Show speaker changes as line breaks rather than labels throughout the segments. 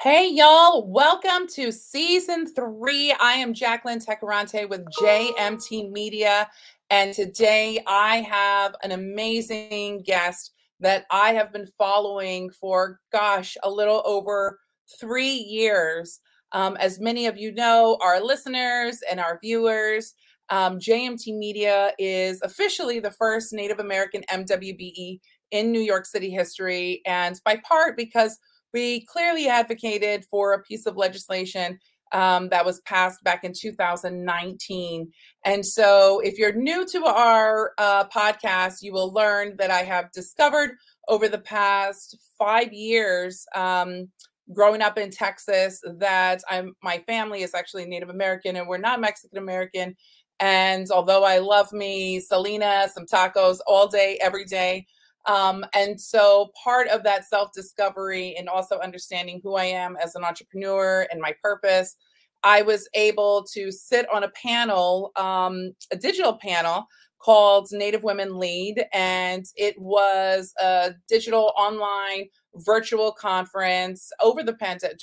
Hey, y'all. Welcome to season three. I am Jaclyn Tecarante with JMT Media. And today I have an amazing guest that I have been following for, gosh, a little over three years. Um, as many of you know, our listeners and our viewers, um, JMT Media is officially the first Native American MWBE in New York City history, and by part because we clearly advocated for a piece of legislation um, that was passed back in 2019. And so, if you're new to our uh, podcast, you will learn that I have discovered over the past five years, um, growing up in Texas, that I'm my family is actually Native American and we're not Mexican American. And although I love me Selena, some tacos all day, every day, um, and so part of that self discovery and also understanding who I am as an entrepreneur and my purpose, I was able to sit on a panel, um, a digital panel called Native Women Lead. And it was a digital online virtual conference over the pandemic,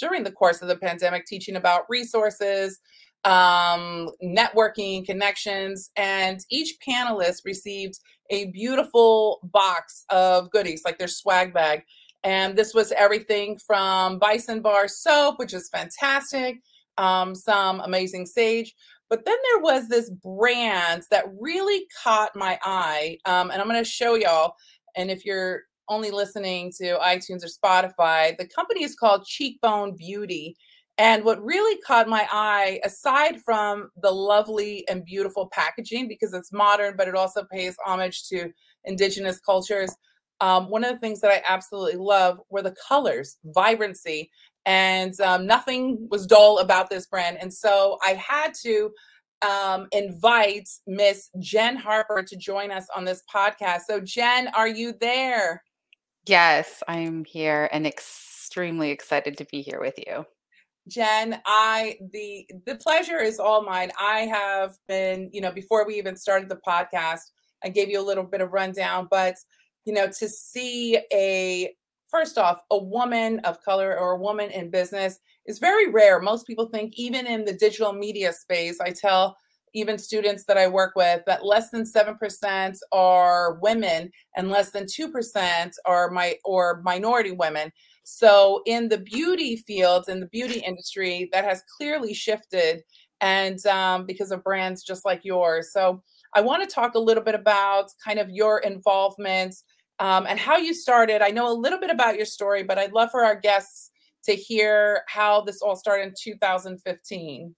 during the course of the pandemic, teaching about resources, um, networking, connections. And each panelist received a beautiful box of goodies, like their swag bag. And this was everything from Bison Bar soap, which is fantastic, um, some amazing sage. But then there was this brand that really caught my eye. Um, and I'm going to show y'all. And if you're only listening to iTunes or Spotify, the company is called Cheekbone Beauty. And what really caught my eye, aside from the lovely and beautiful packaging, because it's modern, but it also pays homage to indigenous cultures, um, one of the things that I absolutely love were the colors, vibrancy, and um, nothing was dull about this brand. And so I had to um, invite Miss Jenn Harper to join us on this podcast. So, Jenn, are you there?
Yes, I'm here and extremely excited to be here with you.
Jenn, I the the pleasure is all mine. I have been, you know, before we even started the podcast, I gave you a little bit of rundown, but you know, to see a first off, a woman of color or a woman in business is very rare. Most people think even in the digital media space, I tell even students that I work with that less than 7% are women and less than 2% are my or minority women. So in the beauty fields, in the beauty industry, that has clearly shifted, and um, because of brands just like yours. So I want to talk a little bit about kind of your involvement um, and how you started. I know a little bit about your story, but I'd love for our guests to hear how this all started in 2015.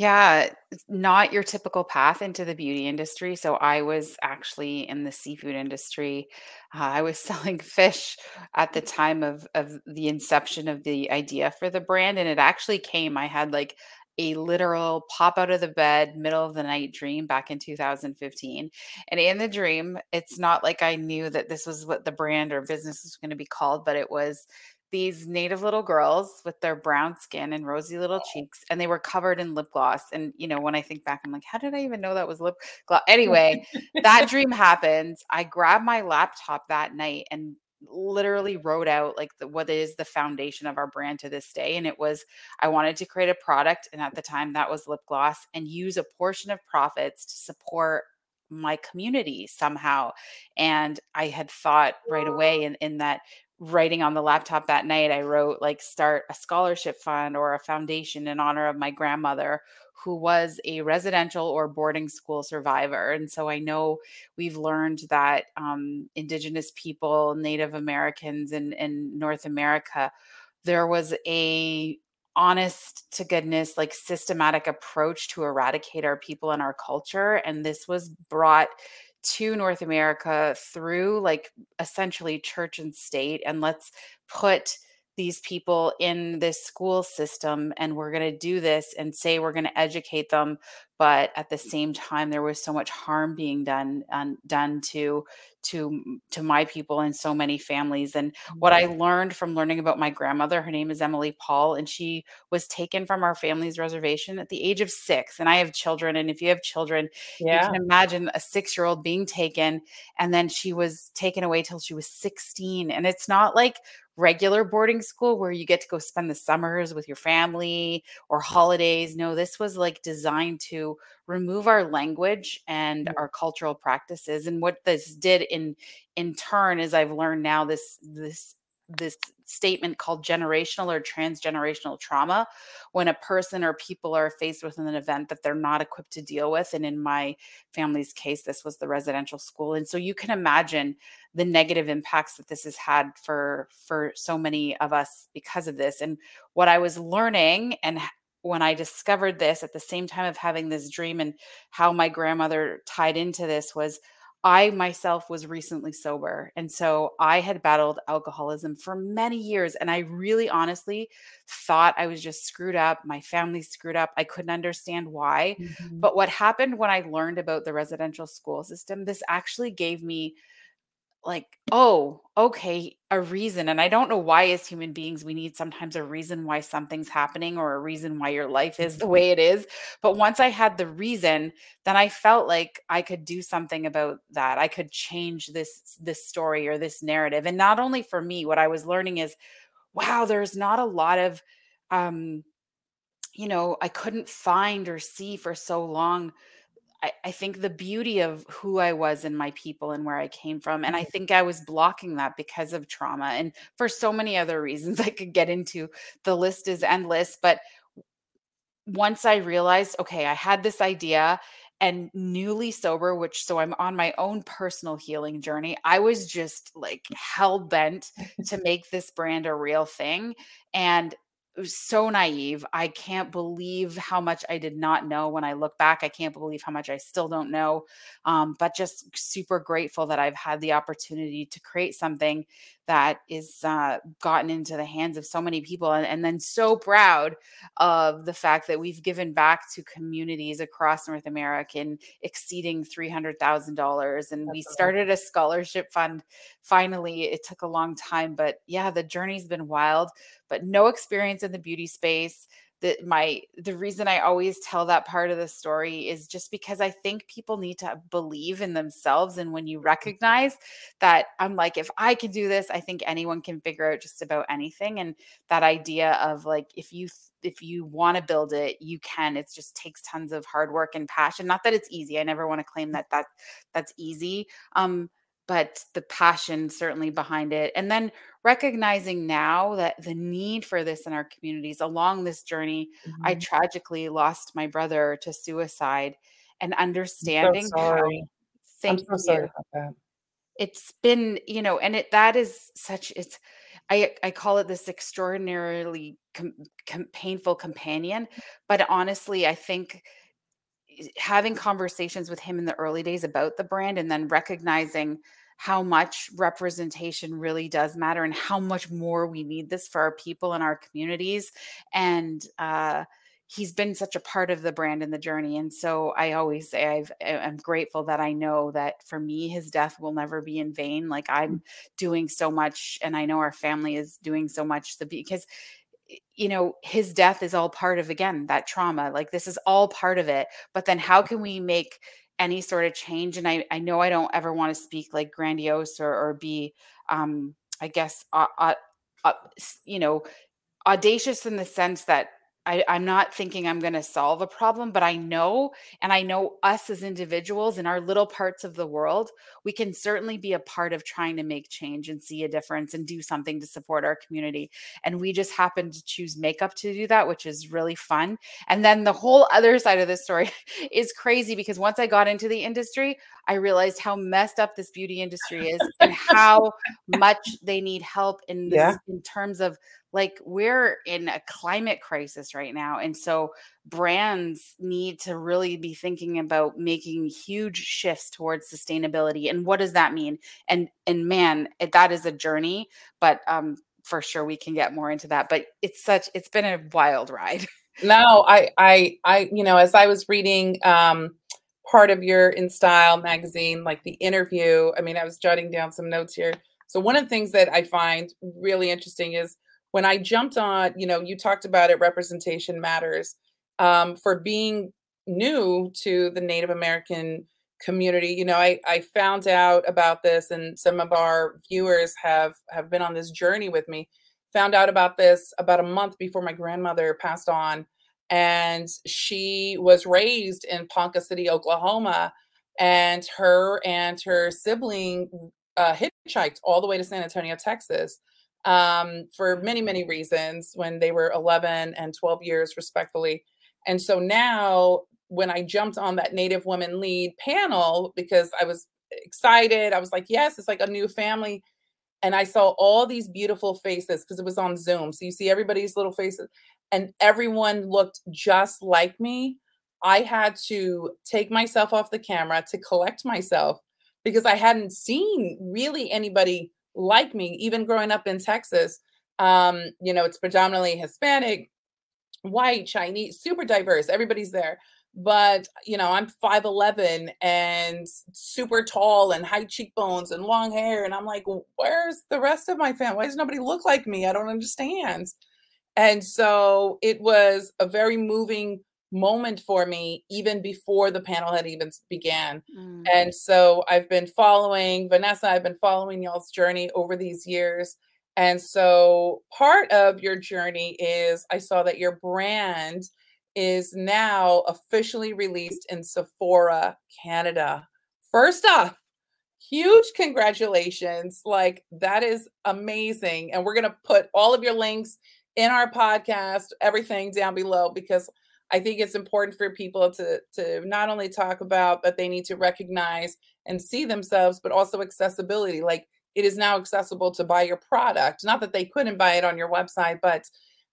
Yeah, not your typical path into the beauty industry. So I was actually in the seafood industry. Uh, I was selling fish at the time of of the inception of the idea for the brand, and it actually came. I had like a literal pop out of the bed, middle of the night dream back in 2015. And in the dream, it's not like I knew that this was what the brand or business was going to be called, but it was these native little girls with their brown skin and rosy little oh. cheeks and they were covered in lip gloss and you know when i think back i'm like how did i even know that was lip gloss anyway that dream happens. I grabbed my laptop that night and literally wrote out like the, what is the foundation of our brand to this day and it was i wanted to create a product and at the time that was lip gloss and use a portion of profits to support my community somehow and i had thought right away in, in that writing on the laptop that night i wrote like start a scholarship fund or a foundation in honor of my grandmother who was a residential or boarding school survivor. And so i know we've learned that um, indigenous people native americans in, in north america there was a honest to goodness like systematic approach to eradicate our people and our culture and this was brought to North America through like essentially church and state, and let's put these people in this school system and we're going to do this and say we're going to educate them but at the same time there was so much harm being done um, done to to to my people and so many families and what i
Mm-hmm.
learned from learning about my grandmother her name is emily paul and she was taken from our family's reservation at the age of six and i have children and if you have children you
Yeah.
can imagine a six year old being taken and then she was taken away till she was 16 and it's not like regular boarding school where you get to go spend the summers with your family or holidays no this was like designed to remove our language and
Mm.
our cultural practices and what this did in in turn is i've learned now this this this statement called generational or transgenerational trauma when a person or people are faced with an event that they're not equipped to deal with and in my family's case this was the residential school and so you can imagine the negative impacts that this has had for for so many of us because of this and what i was learning and when i discovered this at the same time of having this dream and how my grandmother tied into this was i myself was recently sober and so i had battled alcoholism for many years and i really honestly thought i was just screwed up my family screwed up i couldn't understand why
Mhm.
but what happened when i learned about the residential school system this actually gave me like, oh, okay, a reason. And I don't know why, as human beings, we need sometimes a reason why something's happening or a reason why your life is the way it is. But once I had the reason, then I felt like I could do something about that. I could change this this story or this narrative. And not only for me, what I was learning is, wow, there's not a lot of um, you know, I couldn't find or see for so long I, I think the beauty of who I was and my people and where I came from. And I
Mhm.
think I was blocking that because of trauma and for so many other reasons I could get into. The list is endless. But once I realized, okay, I had this idea and newly sober, which so I'm on my own personal healing journey, I was just like hell bent to make this brand a real thing. And so naive. I can't believe how much I did not know when I look back. I can't believe how much I still don't know. Um, but just super grateful that I've had the opportunity to create something that is uh, gotten into the hands of so many people, and, and then so proud of the fact that we've given back to communities across North America in exceeding $300,000. And we started a scholarship fund. Finally, it took a long time, but yeah, the journey's been wild, but no experience in the beauty space. That my the reason I always tell that part of the story is just because I think people need to believe in themselves. And when you recognize that I'm like, if I can do this, I think anyone can figure out just about anything. And that idea of like, if you if you want to build it, you can. It just takes tons of hard work and passion. Not that it's easy. I never want to claim that that that's easy. Um, but the passion certainly behind it. And then recognizing now that the need for this in our communities along this journey, I
Mhm.
tragically lost my brother to suicide and
I'm so
understanding how
sorry. I'm
thank
so
you it's been, you know, and it that is such it's I I call it this extraordinarily com, com, painful companion, but honestly, I think i- having conversations with him in the early days about the brand and then recognizing how much representation really does matter and how much more we need this for our people and our communities and uh he's been such a part of the brand and the journey and so i always say i've i'm grateful that i know that for me his death will never be in vain like i'm doing so much and i know our family is doing so much because you know, his death is all part of again that trauma. Like this is all part of it. But then how can we make any sort of change? And I, I know I don't ever want to speak like grandiose or, or be, um, I guess, uh, uh, uh, you know, audacious in the sense that I, I'm not thinking I'm going to solve a problem, but I know, and I know us as individuals in our little parts of the world, we can certainly be a part of trying to make change and see a difference and do something to support our community. And we just happen to choose makeup to do that, which is really fun. And then the whole other side of the story is crazy because once I got into the industry, I realized how messed up this beauty industry is and how much they need help in this
Yeah.
in terms of like we're in a climate crisis right now and so brands need to really be thinking about making huge shifts towards sustainability and what does that mean and and man it, that is a journey but um for sure we can get more into that but it's such it's been a wild ride
no, I, I, I, you know, as I was reading um, part of your InStyle magazine, like the interview, I mean, I was jotting down some notes here. So one of the things that I find really interesting is when I jumped on, you know, you talked about it, representation matters. Um, for being new to the Native American community, you know, I, I found out about this, and some of our viewers have have been on this journey with me found out about this about a month before my grandmother passed on. And she was raised in Ponca City, Oklahoma. And her and her sibling uh, hitchhiked all the way to San Antonio, Texas, um, for many, many reasons when they were 11 and 12 years, respectfully. And so now, when I jumped on that Native Women Lead panel, because I was excited, I was like, yes, it's like a new family and I saw all these beautiful faces because it was on Zoom. So you see everybody's little faces, and everyone looked just like me. I had to take myself off the camera to collect myself because I hadn't seen really anybody like me, even growing up in Texas. Um, you know, it's predominantly Hispanic, white, Chinese, super diverse. Everybody's there but you know i'm 5'11 and super tall and high cheekbones and long hair and i'm like where's the rest of my family why does nobody look like me i don't understand and so it was a very moving moment for me even before the panel had even began mm. and so i've been following vanessa i've been following y'all's journey over these years and so part of your journey is i saw that your brand is now officially released in Sephora, Canada. First off, huge congratulations. Like, that is amazing. And we're going to put all of your links in our podcast, everything down below, because I think it's important for people to, to not only talk about, but they need to recognize and see themselves, but also accessibility. Like, it is now accessible to buy your product. Not that they couldn't buy it on your website, but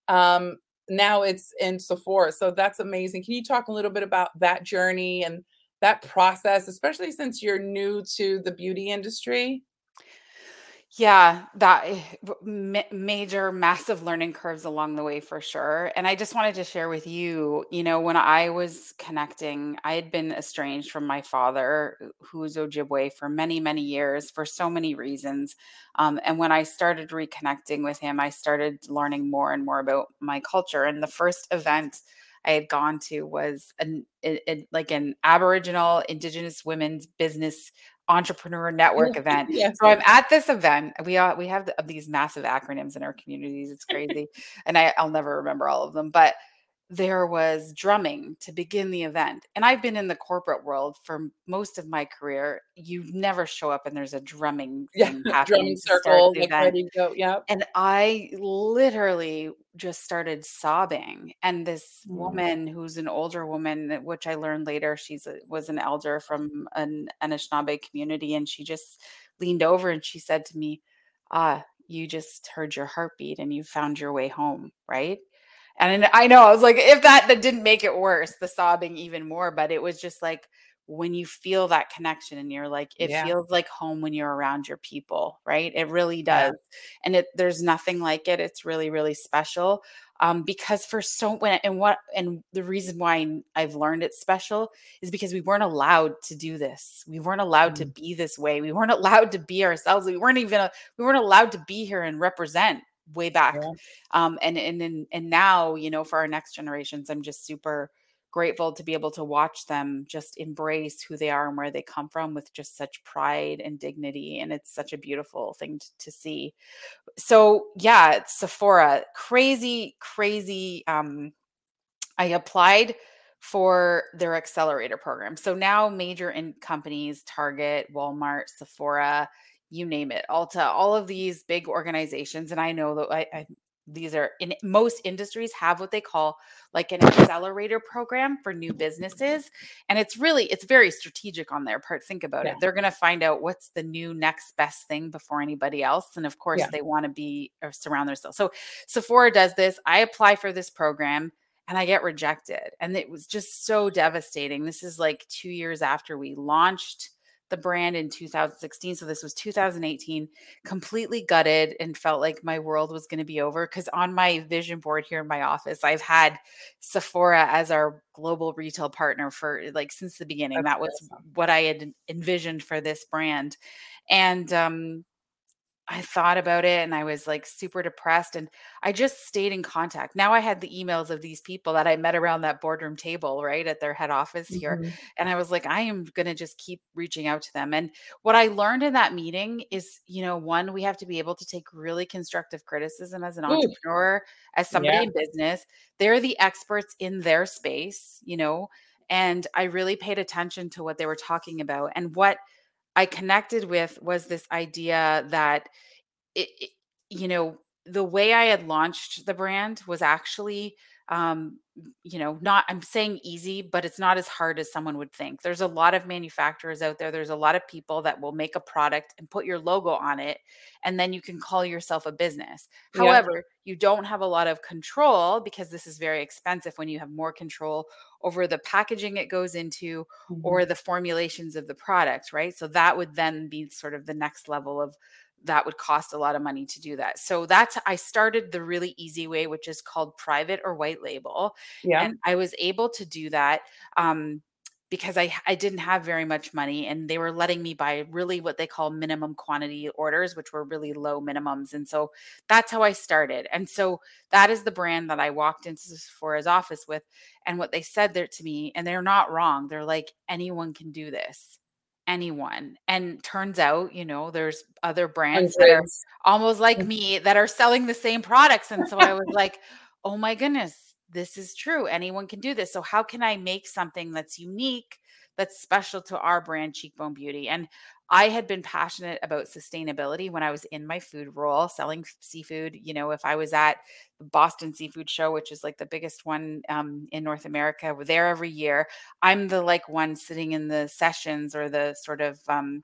um, now it's in Sephora. So that's amazing. Can you talk a little bit about that journey and that process, especially since you're new to the beauty industry?
Yeah, that eh, ma- major, massive learning curves along the way for sure. And I just wanted to share with you, you know, when I was connecting, I had been estranged from my father, who was Ojibwe, for many, many years for so many reasons. Um, and when I started reconnecting with him, I started learning more and more about my culture. And the first event I had gone to was an, like an Aboriginal Indigenous women's business entrepreneur network event. yes. So I'm at this event. We are we have these massive acronyms in our communities. It's crazy, and I, I'll never remember all of them. But there was drumming to begin the event. And I've been in the corporate world for most of my career. You never show up and there's a drumming
yeah, drumming circle, like ready to go. Yeah.
And I literally just started sobbing. And this mm. woman who's an older woman, which I learned later, she's a, was an elder from an Anishinaabe community, and she just leaned over and she said to me, "Ah, you just heard your heartbeat and you found your way home, right?" And I know I was like, if that that didn't make it worse, the sobbing even more, but it was just like when you feel that connection and you're like, it yeah. feels like home when you're around your people, right? It really does. Yeah. And it there's nothing like it. It's really, really special. Um, because for so when and what and the reason why I've learned it's special is because we weren't allowed to do this. We weren't allowed mm. to be this way. We weren't allowed to be ourselves. We weren't even we weren't allowed to be here and represent way back. Yeah. Um, and and and and now, you know, for our next generations, I'm just super grateful to be able to watch them just embrace who they are and where they come from with just such pride and dignity and it's such a beautiful thing to, to see so yeah sephora crazy crazy um i applied for their accelerator program so now major in companies target walmart sephora you name it, Ulta, all of these big organizations. And I know that I, I, these are in most industries have what they call like an accelerator program for new businesses. And it's really, it's very strategic on their part. Think about yeah. it. They're going to find out what's the new next best thing before anybody else. And of course, yeah. they want to be or surround themselves. So Sephora does this. I apply for this program and I get rejected. And it was just so devastating. This is like two years after we launched the brand in 2016. So this was 2018, completely gutted and felt like my world was going to be over. Because on my vision board here in my office, I've had Sephora as our global retail partner for like since the beginning. That's that was awesome. what I had envisioned for this brand. And um, I thought about it and I was like super depressed and I just stayed in contact. Now I had the emails of these people that I met around that boardroom table, right, at their head office here. Mm-hmm. And I was like, I am going to just keep reaching out to them. And what I learned in that meeting is, you know, one, we have to be able to take really constructive criticism as an Ooh. entrepreneur, as somebody yeah. in business. They're the experts in their space, you know, and I really paid attention to what they were talking about and what I connected with was this idea that it, it, you know the way I had launched the brand was actually um, you know, not I'm saying easy, but it's not as hard as someone would think. There's a lot of manufacturers out there. There's a lot of people that will make a product and put your logo on it, and then you can call yourself a business. Yeah. However, you don't have a lot of control because this is very expensive when you have more control over the packaging it goes into mm-hmm. or the formulations of the product, right? So that would then be sort of the next level of that would cost a lot of money to do that. So that's I started the really easy way, which is called private or white label. Yeah. And I was able to do that um, because I I didn't have very much money and they were letting me buy really what they call minimum quantity orders, which were really low minimums. And so that's how I started. And so that is the brand that I walked into Sephora's office with. And what they said there to me, and they're not wrong. They're like, anyone can do this anyone. And turns out, you know, there's other brands that are almost like mm. me that are selling the same products. And so I was like, oh my goodness, this is true. Anyone can do this. So how can I make something that's unique, that's special to our brand, Cheekbone Beauty? And I had been passionate about sustainability when I was in my food role selling seafood. You know, if I was at the Boston Seafood Show, which is like the biggest one um, in North America, we're there every year. I'm the like one sitting in the sessions or the sort of um,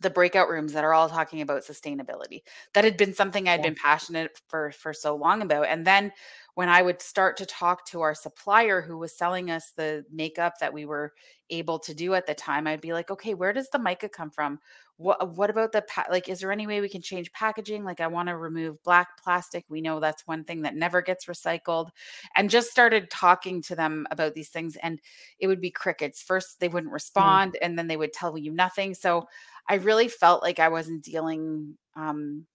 the breakout rooms that are all talking about sustainability. That had been something I'd yeah. been passionate for for so long about. And then when I would start to talk to our supplier who was selling us the makeup that we were able to do at the time, I'd be like, okay, where does the mica come from? What what about the pa- like? Is there any way we can change packaging? Like, I want to remove black plastic. We know that's one thing that never gets recycled, and just started talking to them about these things, and it would be crickets. First, they wouldn't mm. respond, mm. and then they would tell you nothing. So, I really felt like I wasn't dealing um,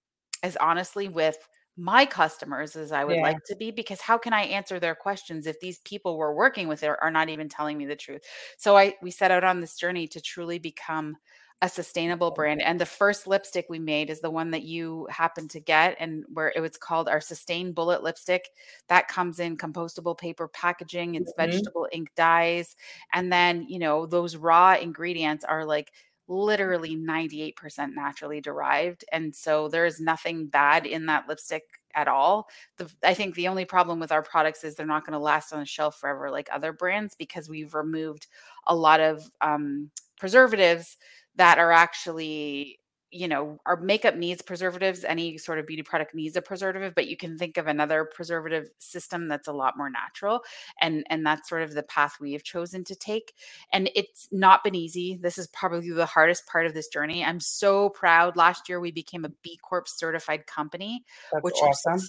as honestly with my customers as I would yeah. like to be because how can I answer their questions if these people we're working with are, are not even telling me the truth? So I we set out on this journey to truly become a sustainable brand and the first lipstick we made is the one that you happen to get and where it was called our sustain bullet lipstick that comes in compostable paper packaging it's mm-hmm. vegetable ink dyes and then you know those raw ingredients are like literally 98% naturally derived. And so there is nothing bad in that lipstick at all. The, I think the only problem with our products is they're not going to last on the shelf forever like other brands because we've removed a lot of um, preservatives that are actually you know, our makeup needs preservatives. Any sort of beauty product needs a preservative, but you can think of another preservative system that's a lot more natural. And and that's sort of the path we have chosen to take. And it's not been easy. This is probably the hardest part of this journey. I'm so proud. Last year we became a B Corp certified company,
that's which awesome.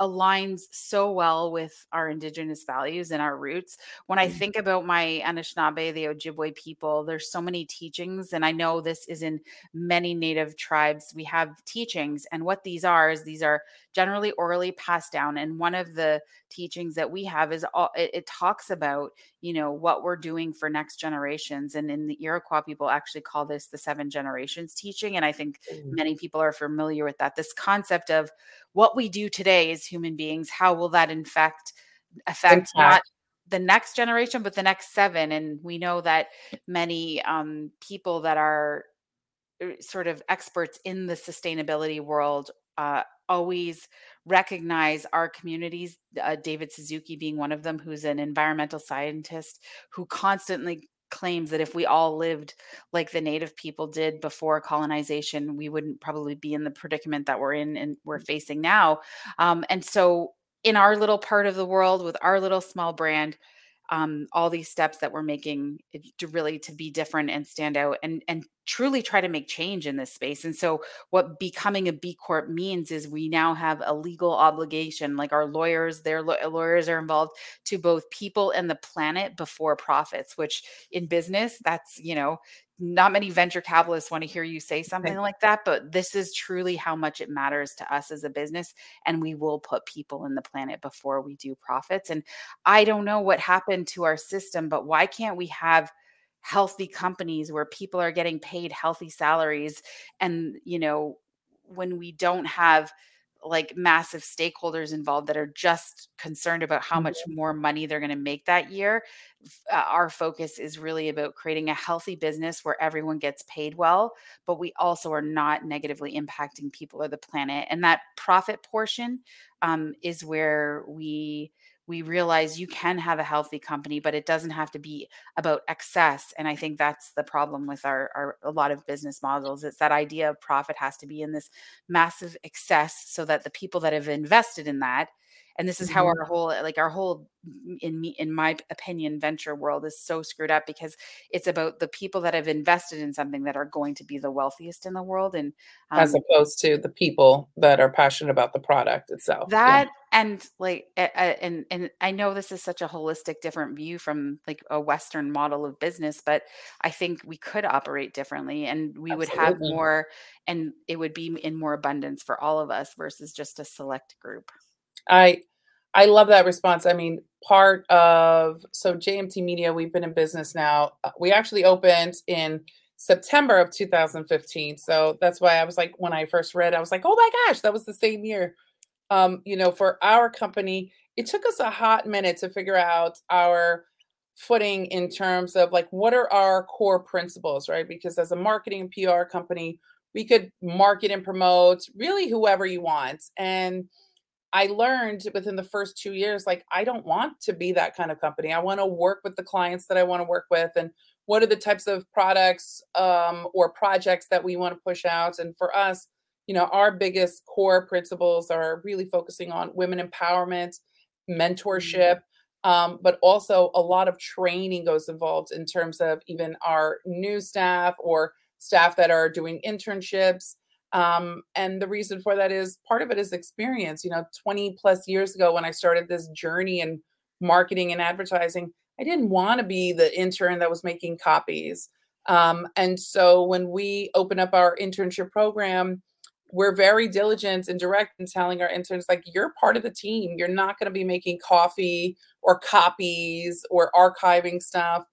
aligns so well with our indigenous values and our roots. When I mm. think about my Anishinaabe, the Ojibwe people, there's so many teachings, and I know this is in many native tribes, we have teachings. And what these are is these are generally orally passed down. And one of the teachings that we have is all it, it talks about, you know, what we're doing for next generations. And in the Iroquois, people actually call this the seven generations teaching. And I think mm-hmm. many people are familiar with that. This concept of what we do today as human beings, how will that infect affect not the next generation, but the next seven. And we know that many um, people that are sort of experts in the sustainability world uh, always recognize our communities. Uh, David Suzuki being one of them, who's an environmental scientist who constantly claims that if we all lived like the native people did before colonization, we wouldn't probably be in the predicament that we're in and we're mm. facing now. Um, and so, in our little part of the world with our little small brand, um, all these steps that we're making to really to be different and stand out and and truly try to make change in this space. And so what becoming a B Corp means is we now have a legal obligation, like our lawyers, their lawyers are involved to both people and the planet before profits, which in business, that's, you know, not many venture capitalists want to hear you say something like that, but this is truly how much it matters to us as a business. And we will put people in the planet before we do profits. And I don't know what happened to our system, but why can't we have healthy companies where people are getting paid healthy salaries and you know when we don't have like massive stakeholders involved that are just concerned about how much mm-hmm. more money they're going to make that year. Uh, our focus is really about creating a healthy business where everyone gets paid well, but we also are not negatively impacting people or the planet. And that profit portion um, is where we we realize you can have a healthy company but it doesn't have to be about excess and i think that's the problem with our, our a lot of business models it's that idea of profit has to be in this massive excess so that the people that have invested in that and this is how mm-hmm. our whole like our whole in me in my opinion venture world is so screwed up because it's about the people that have invested in something that are going to be the wealthiest in the world and
um, as opposed to the people that are passionate about the product itself
that yeah. And like and and i know this is such a holistic different view from like a western model of business but i think we could operate differently and we Absolutely. would have more and it would be in more abundance for all of us versus just a select group
I I love that response. I mean, part of so JMT Media, we've been in business now. Uh, we actually opened in September of 2015. So that's why I was like, when I first read, I was like, oh my gosh, that was the same year. Um, you know, for our company, it took us a hot minute to figure out our footing in terms of like what are our core principles, right? Because as a marketing PR company, we could market and promote really whoever you want. And I learned within the first two years, like, I don't want to be that kind of company. I want to work with the clients that I want to work with. And what are the types of products um, or projects that we want to push out? And for us, you know, our biggest core principles are really focusing on women empowerment, mm-hmm. mentorship, um, but also a lot of training goes involved in terms of even our new staff or staff that are doing internships um, and the reason for that is part of it is experience. You know, 20 plus years ago when I started this journey in marketing and advertising, I didn't want to be the intern that was making copies. Um, and so when we open up our internship program, we're very diligent and direct in telling our interns, like, you're part of the team. You're not going to be making coffee or copies or archiving stuff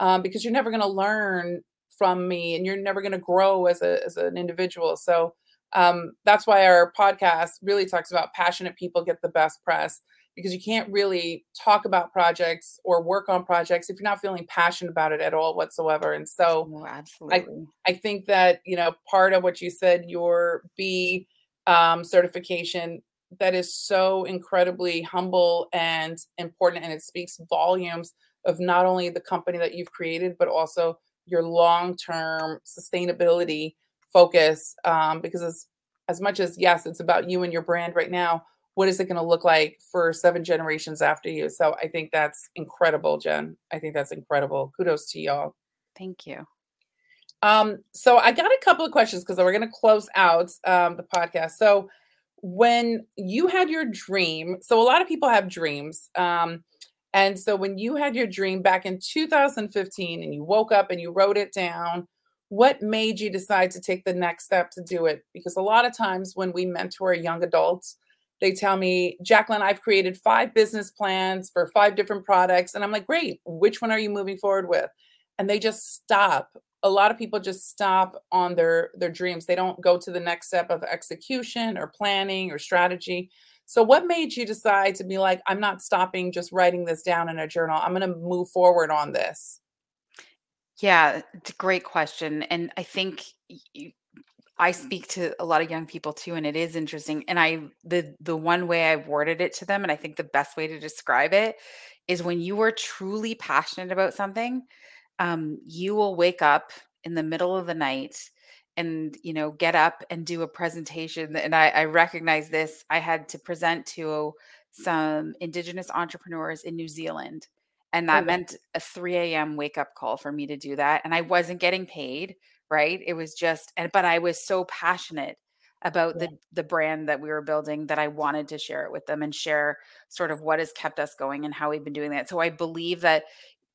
um, because you're never going to learn from me and you're never going to grow as a as an individual so um, that's why our podcast really talks about passionate people get the best press because you can't really talk about projects or work on projects if you're not feeling passionate about it at all whatsoever and so
absolutely.
I, I think that you know part of what you said your b um, certification that is so incredibly humble and important and it speaks volumes of not only the company that you've created but also your long-term sustainability focus um, because as, as much as yes it's about you and your brand right now what is it going to look like for seven generations after you? So i think that's incredible jenn. I think that's incredible. Kudos to y'all.
Thank you.
Um, so i got a couple of questions because we're going to close out um, the podcast. So when you had your dream so a lot of people have dreams um, and so when you had your dream back in 2015 and you woke up and you wrote it down, what made you decide to take the next step to do it? Because a lot of times when we mentor young adults, they tell me, Jaclyn, I've created five business plans for five different products. And I'm like, great, which one are you moving forward with? And they just stop. A lot of people just stop on their their dreams. They don't go to the next step of execution or planning or strategy. So, what made you decide to be like, I'm not stopping just writing this down in a journal? I'm going to move forward on this?
Yeah, it's a great question. And I think I speak to a lot of young people too, and it is interesting. And I, the the one way I've worded it to them, and I think the best way to describe it is when you are truly passionate about something, um, you will wake up in the middle of the night and you know get up and do a presentation and I, I recognize this i had to present to some indigenous entrepreneurs in new zealand And that meant a 3 a.m. wake up call for me to do that. And I wasn't getting paid, right? It was just, and but I was so passionate about
Yeah.
the the brand that we were building that I wanted to share it with them and share sort of what has kept us going and how we've been doing that. So I believe that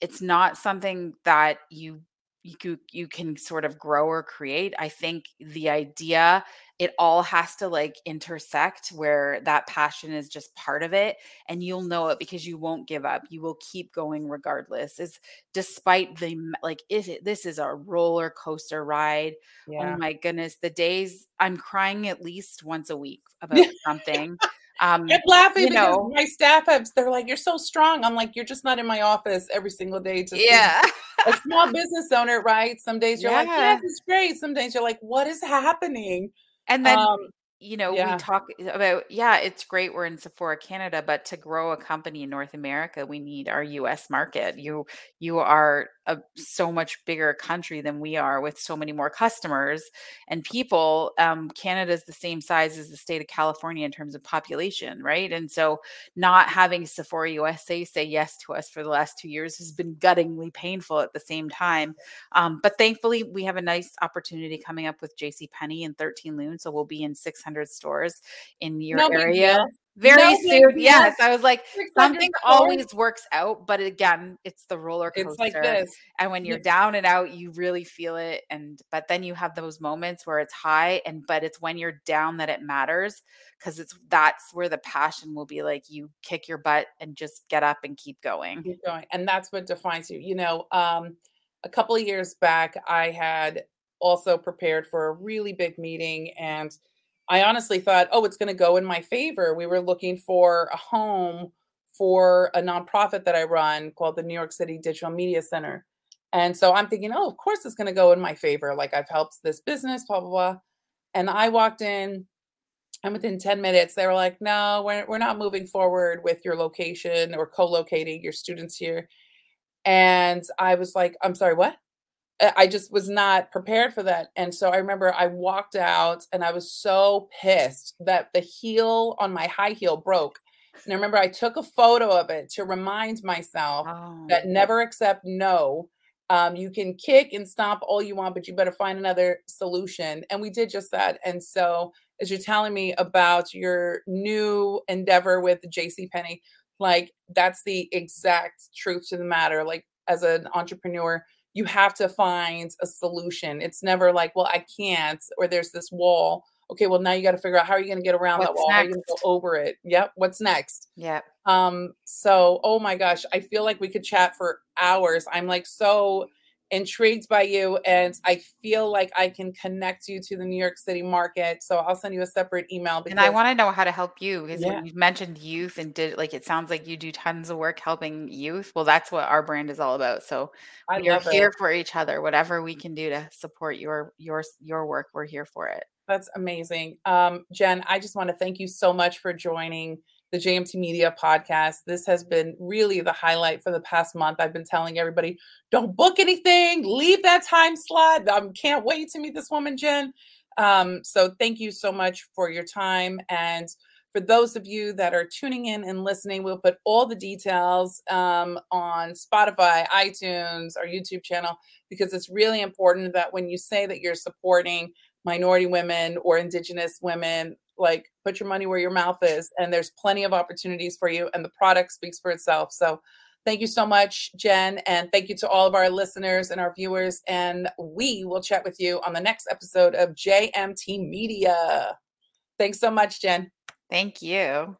it's not something that you you cou- you can sort of grow or create. I think the idea it all has to like intersect where that passion is just part of it and you'll know it because you won't give up. You will keep going regardless. Is despite the like is it this is a roller coaster ride Oh my goodness, the days I'm crying at least once a week about something. Um,
I'm laughing
you
because
know
my staff have they're like, "You're so strong." I'm like, "You're just not in my office every single day to
Yeah.
a small business owner, right?" Some days you're like,
Yeah.
"Yes, it's great." Some days you're like, "What is happening?"
And then,
Um,
you know, we talk about, yeah, it's great we're in Sephora Canada, but to grow a company in North America, we need our US market. You you are a so much bigger country than we are with so many more customers and people. Um, Canada is the same size as the state of California in terms of population, right? And so not having Sephora USA say yes to us for the last two years has been guttingly painful at the same time. Um, but thankfully, we have a nice opportunity coming up with JC Penney and 13 Lune. So we'll be in 600 stores in your
no
area. Very
No
soon. Yes. I was like, something always works out. But again, it's the roller
It's like
coaster.
this.
And when you're down and out, you really feel it. And, but then you have those moments where it's high. And, but it's when you're down that it matters because it's that's where the passion will be like you kick your butt and just get up and keep going.
Keep going. And that's what defines you. You know, um, a couple of years back, I had also prepared for a really big meeting and I honestly thought, oh, it's going to go in my favor. We were looking for a home for a nonprofit that I run called the New York City Digital Media Center. And so I'm thinking, oh, of course it's going to go in my favor. Like I've helped this business, blah, blah, blah. And I walked in and within 10 minutes, they were like, no, we're, we're not moving forward with your location or co-locating your students here. And I was like, I'm sorry, what? I just was not prepared for that. And so I remember I walked out and I was so pissed that the heel on my high heel broke. And I remember I took a photo of it to remind myself
Oh,
that never accept no. Um, you can kick and stomp all you want, but you better find another solution. And we did just that. And so, as you're telling me about your new endeavor with JC Penney, like that's the exact truth to the matter. Like as an entrepreneur, you have to find a solution. It's never like, well, I can't, or there's this wall. Okay, well now you got to figure out how are you going to get around that
what's
wall? How are you going to go over it? Yep. What's next?
Yeah.
Um, so oh my gosh, I feel like we could chat for hours. I'm like so intrigued by you and I feel like I can connect you to the New York City market. So I'll send you a separate email
And I want to know how to help you because
yeah,
you mentioned youth and did like it sounds like you do tons of work helping youth. Well, that's what our brand is all about. So
I
we are
love it.
here for each other. Whatever we can do to support your your your work, we're here for it.
That's amazing. Um, Jenn, I just want to thank you so much for joining the JMT Media podcast. This has been really the highlight for the past month. I've been telling everybody, don't book anything, leave that time slot. I can't wait to meet this woman, Jenn. Um, so thank you so much for your time. And for those of you that are tuning in and listening, we'll put all the details um, on Spotify, iTunes, our YouTube channel, because it's really important that when you say that you're supporting minority women or indigenous women like put your money where your mouth is and there's plenty of opportunities for you and the product speaks for itself. So thank you so much jenn and thank you to all of our listeners and our viewers and we will chat with you on the next episode of jmt media. Thanks so much jenn.
Thank you.